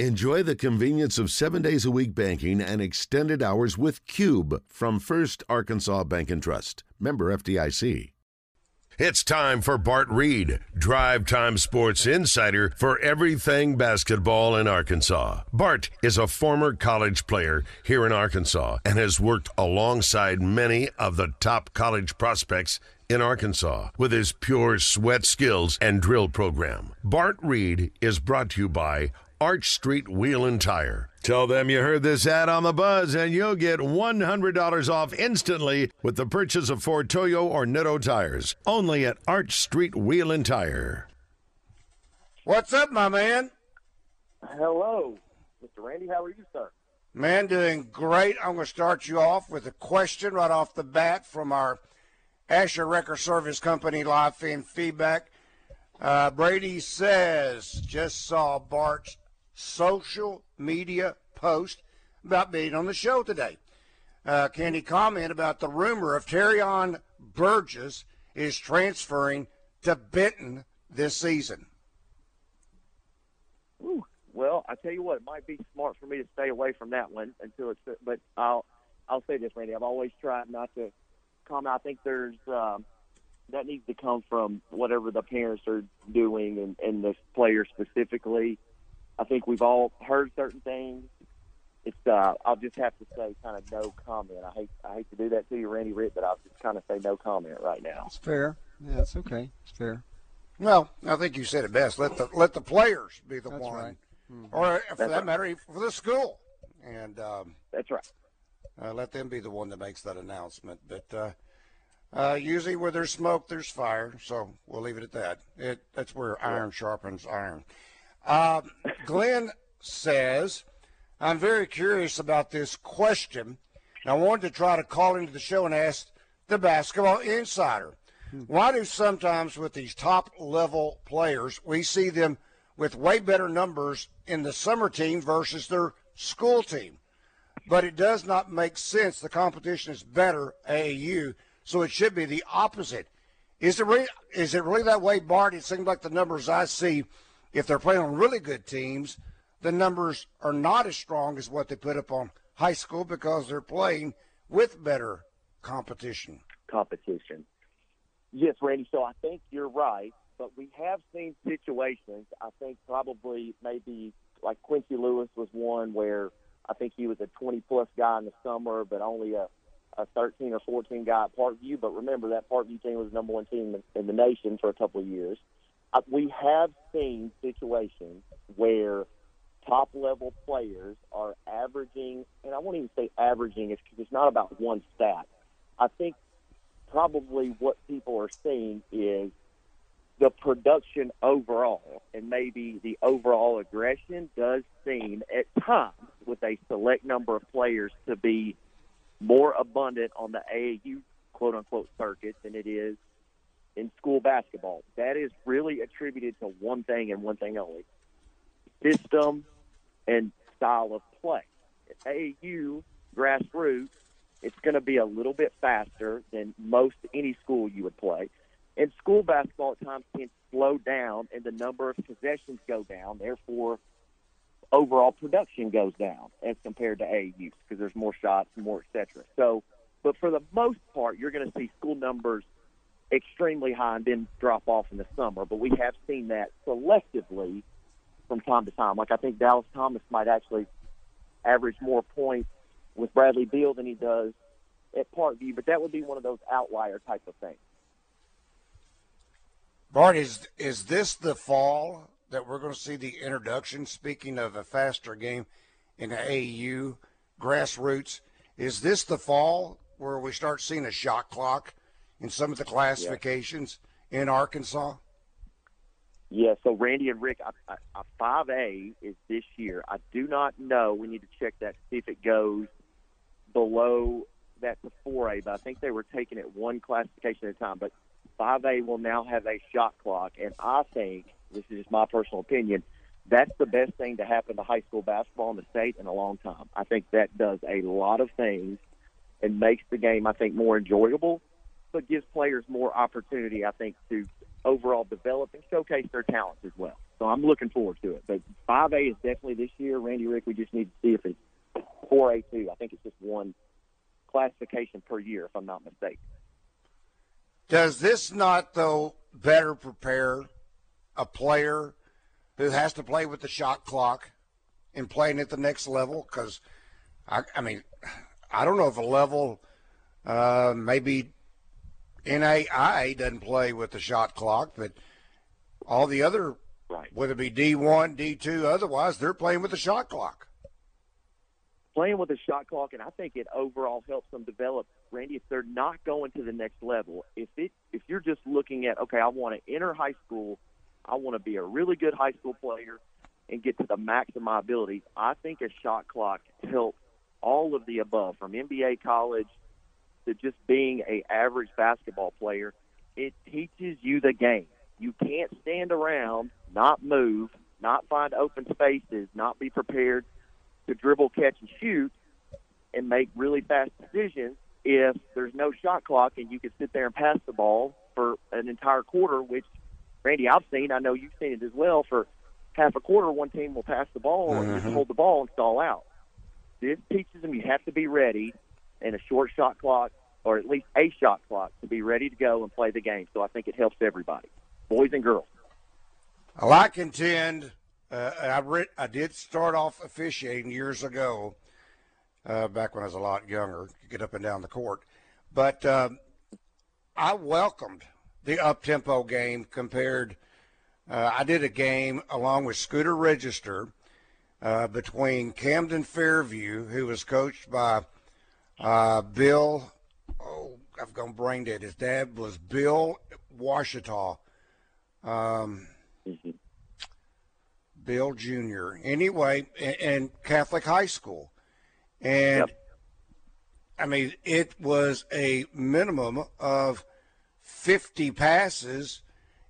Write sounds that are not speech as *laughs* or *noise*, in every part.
Enjoy the convenience of seven days a week banking and extended hours with Cube from First Arkansas Bank and Trust. Member FDIC. It's time for Bart Reid, Drive Time Sports Insider for everything basketball in Arkansas. Bart is a former college player here in Arkansas and has worked alongside many of the top college prospects in Arkansas with his pure sweat skills and drill program. Bart Reid is brought to you by Arch Street Wheel and Tire. Tell them you heard this ad on the buzz and you'll get $100 off instantly with the purchase of four Toyo or Nitto tires. Only at Arch Street Wheel and Tire. What's up, my man? Hello, Mr. Randy. How are you, sir? Man, doing great. I'm going to start you off with a question right off the bat from our Asher Record Service Company live fan feedback. Uh, Brady says, just saw Bart's social media post about being on the show today. Uh, can he comment about the rumor of Terrion Burgess is transferring to Benton this season? Ooh, well, I tell you what, it might be smart for me to stay away from that one until it's. But I'll I'll say this, Randy. I've always tried not to comment. I think there's um, that needs to come from whatever the parents are doing and, and the player specifically. I think we've all heard certain things. It's uh, I'll just have to say kind of no comment. I hate I hate to do that to you, Randy Ritt, but I'll just kind of say no comment right now. It's fair. Yeah, it's okay. It's fair. Well, I think you said it best. Let the let the players be the That's one, right. Mm-hmm. or for That's that right. matter, for the school, and um, That's right. uh, let them be the one that makes that announcement. But uh, uh, usually, where there's smoke, there's fire. So we'll leave it at that. It that's where iron sharpens iron. Uh, Glenn says, "I'm very curious about this question. And I wanted to try to call into the show and ask the basketball insider." Why do sometimes with these top level players we see them with way better numbers in the summer team versus their school team? But it does not make sense. The competition is better AAU, so it should be the opposite. Is it is it really that way, Bart? It seems like the numbers I see, if they're playing on really good teams, the numbers are not as strong as what they put up on high school because they're playing with better competition. competition. Yes, Randy. So I think you're right, but we have seen situations. I think probably maybe like Quincy Lewis was one where I think he was a 20 plus guy in the summer, but only a, a 13 or 14 guy at Parkview. But remember that Parkview team was the number one team in, in the nation for a couple of years. Uh, we have seen situations where top level players are averaging, and I won't even say averaging, it's because it's not about one stat. I think probably what people are seeing is the production overall and maybe the overall aggression does seem at times with a select number of players to be more abundant on the AAU quote unquote circuit than it is in school basketball. That is really attributed to one thing and one thing only system and style of play. At AAU grassroots, it's going to be a little bit faster than most any school you would play. And school basketball at times can slow down and the number of possessions go down. Therefore, overall production goes down as compared to AAU because there's more shots, more et cetera. So, but for the most part, you're going to see school numbers extremely high and then drop off in the summer. But we have seen that selectively from time to time. Like I think Dallas Thomas might actually average more points with Bradley Beal than he does at Parkview, but that would be one of those outlier type of things. Bart, is is this the fall that we're going to see the introduction? Speaking of a faster game in the AAU grassroots, is this the fall where we start seeing a shot clock in some of the classifications in Arkansas? Yeah, so Randy and Rick, I, I, I, 5A is this year. I do not know. We need to check that to see if it goes below that to 4A, but I think they were taking it one classification at a time. But 5A will now have a shot clock, and I think, this is just my personal opinion, that's the best thing to happen to high school basketball in the state in a long time. I think that does a lot of things and makes the game, I think, more enjoyable, but gives players more opportunity, I think, to overall develop and showcase their talents as well. So I'm looking forward to it. But 5A is definitely this year. Randy Rick, we just need to see if it's 4A too. I think it's just one classification per year, if I'm not mistaken. Does this not, though, better prepare a player who has to play with the shot clock and playing at the next level? Because, I, I mean, I don't know if a level, uh, maybe NAIA doesn't play with the shot clock, but all the other, right. whether it be D1, D2, otherwise, they're playing with the shot clock. Playing with the shot clock, and I think it overall helps them develop. Randy, if they're not going to the next level, if it if you're just looking at okay, I want to enter high school, I want to be a really good high school player and get to the max of my abilities. I think a shot clock helps all of the above, from NBA, college, to just being a average basketball player. It teaches you the game. You can't stand around, not move, not find open spaces, not be prepared to dribble, catch, and shoot, and make really fast decisions if there's no shot clock and you can sit there and pass the ball for an entire quarter, which Randy, I've seen. I know you've seen it as well. For half a quarter, one team will pass the ball mm-hmm. and just hold the ball and stall out. This teaches them you have to be ready in a short shot clock or at least a shot clock to be ready to go and play the game. So I think it helps everybody, boys and girls. Well, I contend. Uh, I, re- I did start off officiating years ago, uh, back when I was a lot younger, get up and down the court. But um, I welcomed the up tempo game compared. Uh, I did a game along with Scooter Register uh, between Camden Fairview, who was coached by uh, Bill. Oh, I've gone brain dead. His dad was Bill Washita. Um, mm-hmm. Bill Jr. Anyway, and, and Catholic High School. And yep. I mean, it was a minimum of 50 passes,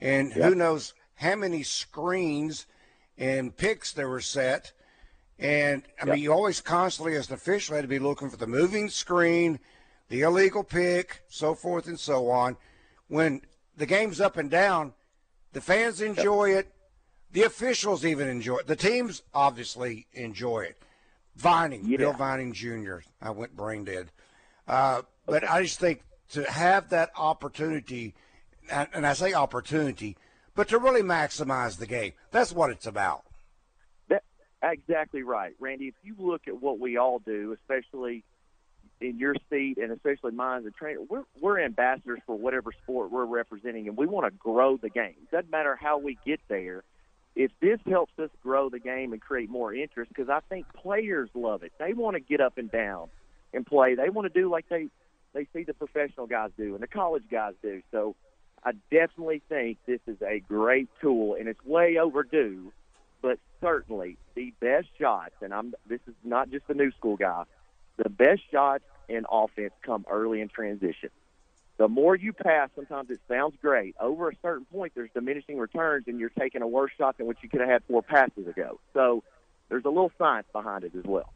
and yep. who knows how many screens and picks there were set. And I yep. mean, you always constantly, as an official, had to be looking for the moving screen, the illegal pick, so forth and so on. When the game's up and down, the fans enjoy yep. it. The officials even enjoy it. The teams obviously enjoy it. Vining, yeah. Bill Vining Jr. I went brain dead. Uh, but. I just think to have that opportunity, and I say opportunity, but to really maximize the game. That's what it's about. Exactly right, Randy. If you look at what we all do, especially in your seat and especially mine as a trainer, we're we're ambassadors for whatever sport we're representing, and we want to grow the game. Doesn't matter how we get there. If this helps us grow the game and create more interest, because I think players love it. They want to get up and down and play. They want to do like they they see the professional guys do and the college guys do. So I definitely think this is a great tool, and it's way overdue. Best shots, and I'm this is not just the new school guy. The best shots in offense come early in transition. The more you pass, sometimes it sounds great. Over a certain point, there's diminishing returns, and you're taking a worse shot than what you could have had four passes ago. So there's a little science behind it as well.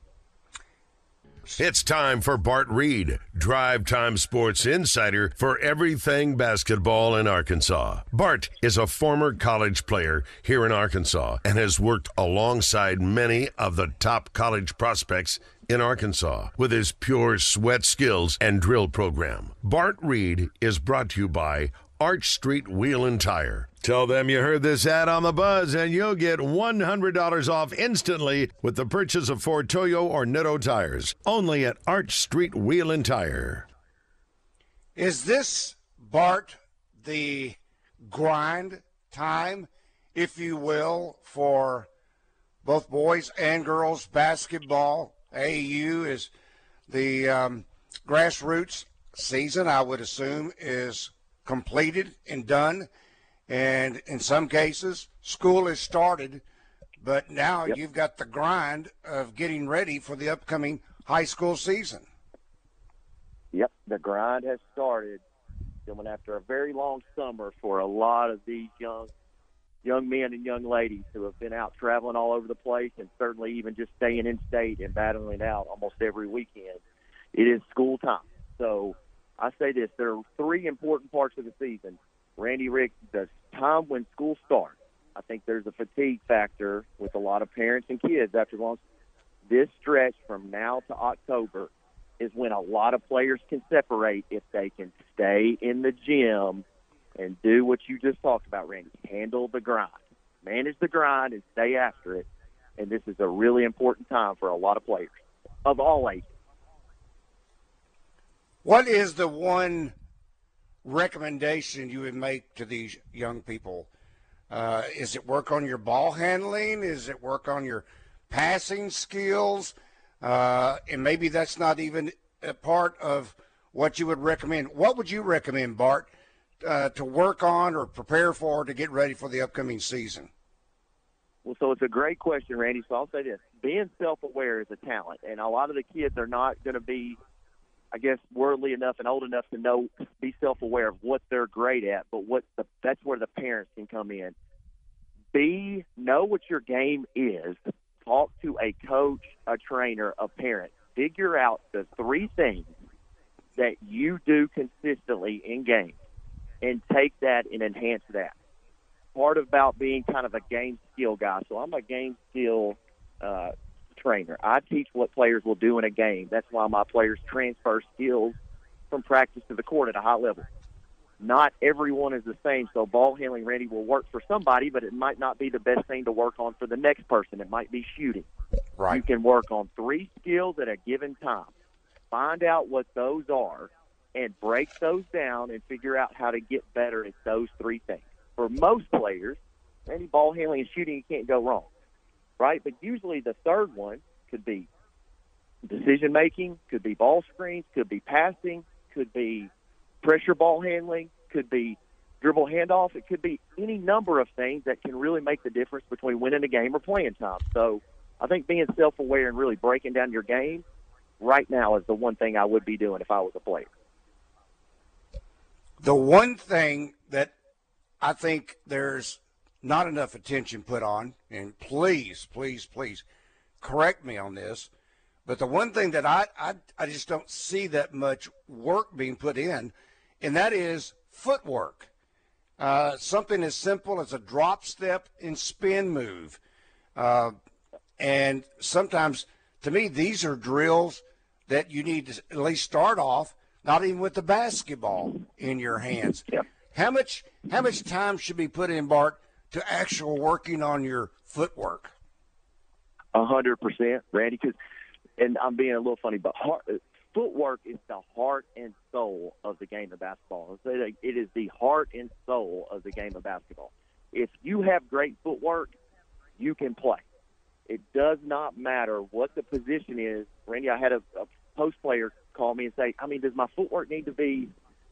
It's time for Bart Reid, Drive Time Sports Insider for everything basketball in Arkansas. Bart is a former college player here in Arkansas and has worked alongside many of the top college prospects in Arkansas with his pure sweat skills and drill program. Bart Reid is brought to you by Arch Street Wheel and Tire. Tell them you heard this ad on the buzz and you'll get $100 off instantly with the purchase of four Toyo or Nitto tires. Only at Arch Street Wheel and Tire. Is this, Bart, the grind time, if you will, for both boys and girls basketball? AAU is the um, grassroots season, I would assume, is completed and done. And in some cases, school has started, but now yep. you've got the grind of getting ready for the upcoming high school season. Yep, the grind has started. Coming after a very long summer for a lot of these young young men and young ladies who have been out traveling all over the place and certainly even just staying in state and battling out almost every weekend. It is school time. So I say this: there are three important parts of the season. Randy Rick, the time when school starts. I think there's a fatigue factor with a lot of parents and kids after long. This stretch from now to October is when a lot of players can separate if they can stay in the gym and do what you just talked about, Randy. Handle the grind, manage the grind, and stay after it. And this is a really important time for a lot of players of all ages. What is the one recommendation you would make to these young people? Uh, is it work on your ball handling? Is it work on your passing skills? Uh, and maybe that's not even a part of what you would recommend. What would you recommend, Bart, uh, to work on or prepare for to get ready for the upcoming season? Well, so it's a great question, Randy. So I'll say this: being self-aware is a talent, and a lot of the kids are not going to be I guess worldly enough and old enough to know be self aware of what they're great at, but what the that's where the parents can come in. Be know what your game is. Talk to a coach, a trainer, a parent. Figure out the three things that you do consistently in games and take that and enhance that. Part about being kind of a game skill guy. So I'm a game skill uh, trainer. I teach what players will do in a game. That's why my players transfer skills from practice to the court at a high level. Not everyone is the same, so ball handling ready will work for somebody, but it might not be the best thing to work on for the next person. It might be shooting. Right. You can work on three skills at a given time. Find out what those are and break those down and figure out how to get better at those three things. For most players, any ball handling and shooting, you can't go wrong right? But usually the third one could be decision making, could be ball screens, could be passing, could be pressure ball handling, could be dribble handoff. It could be any number of things that can really make the difference between winning a game or playing time. So I think being self aware and really breaking down your game right now is the one thing I would be doing if I was a player. The one thing that I think there's not enough attention put on, and please, please, please correct me on this. But the one thing that I, I, I just don't see that much work being put in, and that is footwork. Uh, something as simple as a drop step and spin move. Uh, and sometimes, to me, these are drills that you need to at least start off, not even with the basketball in your hands. Yep. How much how much time should be put in, Bart, to actual working on your footwork? A hundred percent, Randy. Because, and I'm being a little funny, but heart, footwork is the heart and soul of the game of basketball. It is the heart and soul of the game of basketball. If you have great footwork, you can play. It does not matter what the position is. Randy, I had a, a post player call me and say, I mean, does my footwork need to be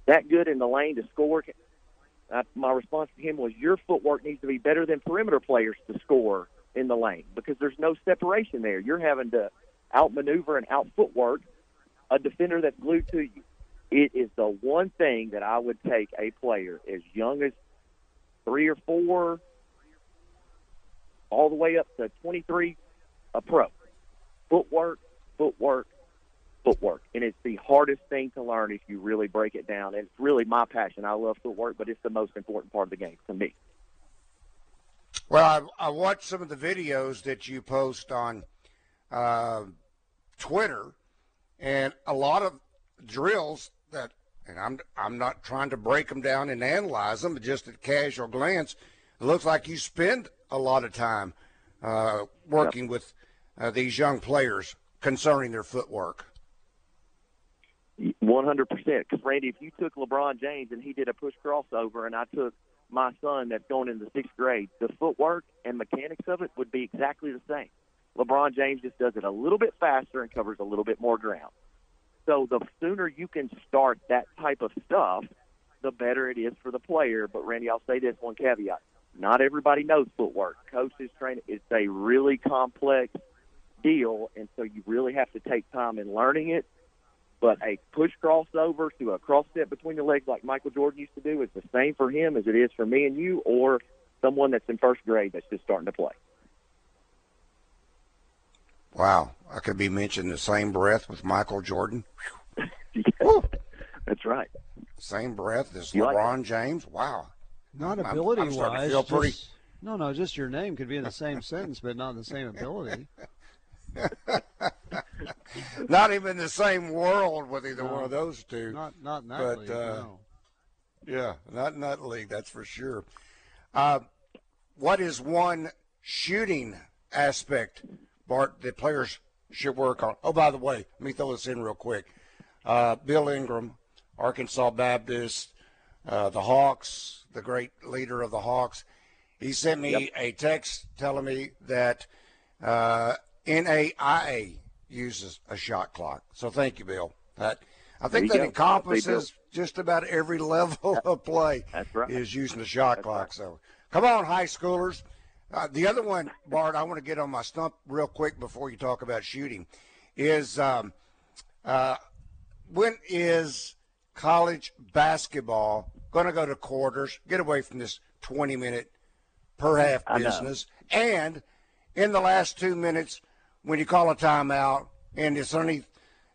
that good in the lane to score? Uh, my response to him was, "Your footwork needs to be better than perimeter players to score in the lane because there's no separation there. You're having to outmaneuver and out footwork a defender that's glued to you. It is the one thing that I would take a player as young as three or four, all the way up to 23, a pro. Footwork, footwork, footwork. And it's the hardest thing to learn if you really break it down. And it's really my passion. I love footwork, but it's the most important part of the game to me. Well, I, I watched some of the videos that you post on uh, Twitter, and a lot of drills that, and I'm I'm not trying to break them down and analyze them, but just at casual glance, it looks like you spend a lot of time uh, working yep. with uh, these young players concerning their footwork. 100%. Because, Randy, if you took LeBron James and he did a push crossover, and I took my son that's going into sixth grade, the footwork and mechanics of it would be exactly the same. LeBron James just does it a little bit faster and covers a little bit more ground. So the sooner you can start that type of stuff, the better it is for the player. But Randy, I'll say this one caveat: not everybody knows footwork. Coaches train it's a really complex deal, and so you really have to take time in learning it but a push crossover to a cross step between the legs like Michael Jordan used to do is the same for him as it is for me and you or someone that's in first grade that's just starting to play. Wow. I could be mentioned the same breath with Michael Jordan. *laughs* yeah, that's right. Same breath as you LeBron like James. Wow. Not ability I'm, I'm wise. Feel pretty, No, no, just your name could be in the same sentence, but not the same ability. *laughs* *laughs* Not even the same world with either No. one of those two. Not not in that But, league. uh, no. Yeah, not in that league, that's for sure. Uh, what is one shooting aspect, Bart, that players should work on? Oh, by the way, let me throw this in real quick. Uh, Bill Ingram, Arkansas Baptist, uh, the Hawks, the great leader of the Hawks, he sent me a text telling me that uh, NAIA uses a shot clock. So thank you, Bill. That I think that go. encompasses just about every *laughs* level of play That's right. is using the shot That's clock. right. So come on, high schoolers. Uh, the other one, Bart, I want to get on my stump real quick before you talk about shooting, is um, uh, when is college basketball going to go to quarters, get away from this 20 minute per half business? And in the last two minutes, when you call a timeout and it's only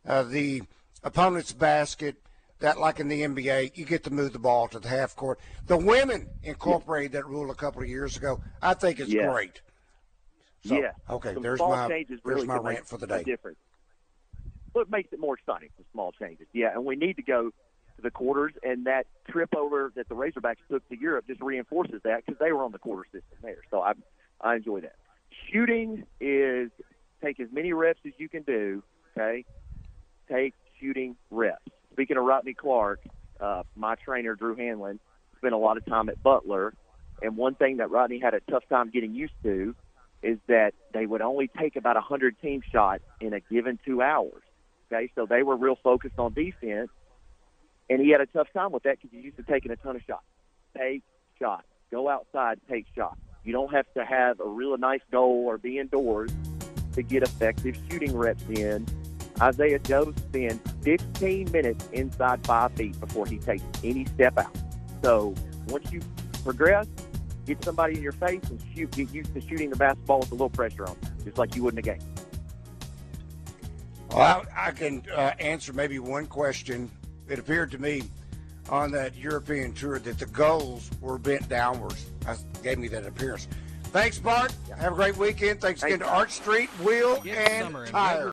uh, the opponent's basket, that like in the NBA, you get to move the ball to the half court. The women incorporated that rule a couple of years ago. I think it's Yeah. great. So, yeah. Okay, Some there's my there's really my rant for the day. difference. What makes it more exciting? The small changes. Yeah, and we need to go to the quarters, and that trip over that the Razorbacks took to Europe just reinforces that because they were on the quarter system there. So I I enjoy that. Shooting is take as many reps as you can do. Okay, take shooting reps. Speaking of Rodney Clark, uh, my trainer Drew Hanlen spent a lot of time at Butler, and one thing that Rodney had a tough time getting used to is that they would only take about 100 team shots in a given two hours. Okay, so they were real focused on defense, and he had a tough time with that because he's used to taking a ton of shots. Take shots. Go outside, take shots. You don't have to have a real nice goal or be indoors to get effective shooting reps in. Isaiah Joe spends 15 minutes inside five feet before he takes any step out. So once you progress, get somebody in your face and shoot. Get used to shooting the basketball with a little pressure on, just like you would in a game. Well, I, I can uh, answer maybe one question. It appeared to me on that European tour that the goals were bent downwards. That gave me that appearance. Thanks, Bart. Have a great weekend. Thanks again to Arch Street, Wheel, Get and Tire. weather